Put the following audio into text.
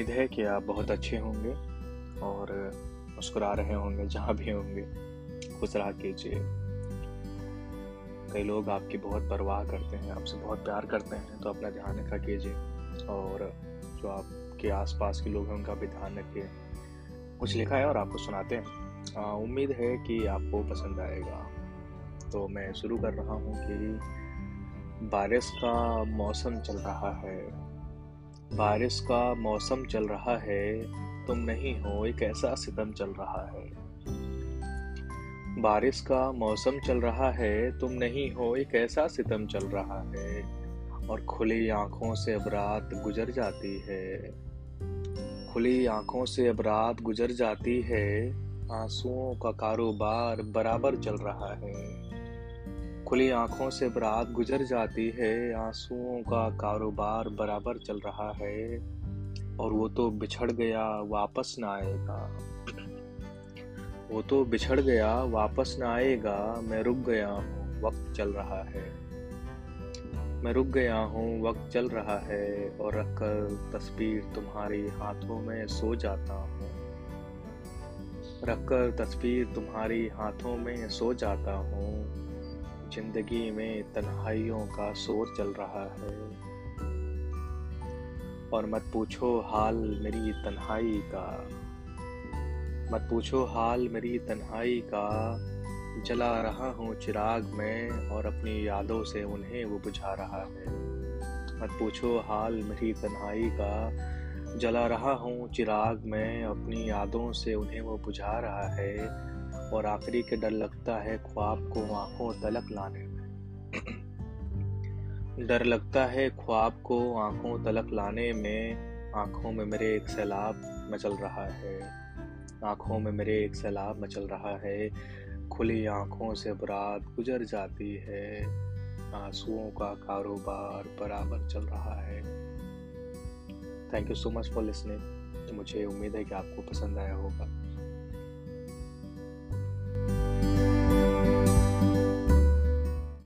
है कि आप बहुत अच्छे होंगे और मुस्कुरा रहे होंगे, जहाँ भी होंगे। खुश रहा कीजिए। कई लोग आपकी बहुत परवाह करते हैं, आपसे बहुत प्यार करते हैं तो अपना ध्यान रखा कीजिए। और जो आपके आसपास के लोग हैं, उनका भी ध्यान रखिए। कुछ लिखा है और आपको सुनाते हैं। उम्मीद है कि आपको पसंद आएगा। तो मैं शुरू कर रहा हूँ कि बारिश का मौसम चल रहा है। बारिश का मौसम चल रहा है, तुम नहीं हो, एक ऐसा सितम चल रहा है। बारिश का मौसम चल रहा है, तुम नहीं हो, एक ऐसा सितम चल रहा है। और खुली आँखों से अब रात गुजर जाती है। खुली आँखों से अब रात गुजर जाती है, आंसुओं का कारोबार बराबर चल रहा है। खुली आँखों से अब रात गुजर जाती है। आंसुओं का कारोबार बराबर चल रहा है। और वो तो बिछड़ गया, वापस ना आएगा। वो तो बिछड़ गया, वापस न आएगा। मैं रुक गया हूँ, वक्त चल रहा है। मैं रुक गया हूँ, वक्त चल रहा है। और रख कर तस्वीर तुम्हारे हाथों में सो जाता हूँ। रख कर तस्वीर तुम्हारी हाथों में सो जाता हूँ। ज़िंदगी में तन्हाइयों का शोर चल रहा है। और मत पूछो हाल मेरी तन्हाई का। मत पूछो हाल मेरी तन्हाई का। जला रहा हूँ चिराग में और अपनी यादों से उन्हें वो बुझा रहा है। मत पूछो हाल मेरी तन्हाई का। जला रहा हूँ चिराग में, अपनी यादों से उन्हें वो बुझा रहा है और आखिरी के डर लगता है ख्वाब को आँखों तलक लाने में। डर लगता है ख्वाब को आँखों तलक लाने में, आँखों में मेरे एक सैलाब मचल रहा है। आँखों में मेरे एक सैलाब मचल रहा है, खुली आँखों से बरात गुजर जाती है। आंसुओं का कारोबार बराबर चल रहा है। Thank you so much for listening मुझे उम्मीद है कि आपको पसंद आया होगा।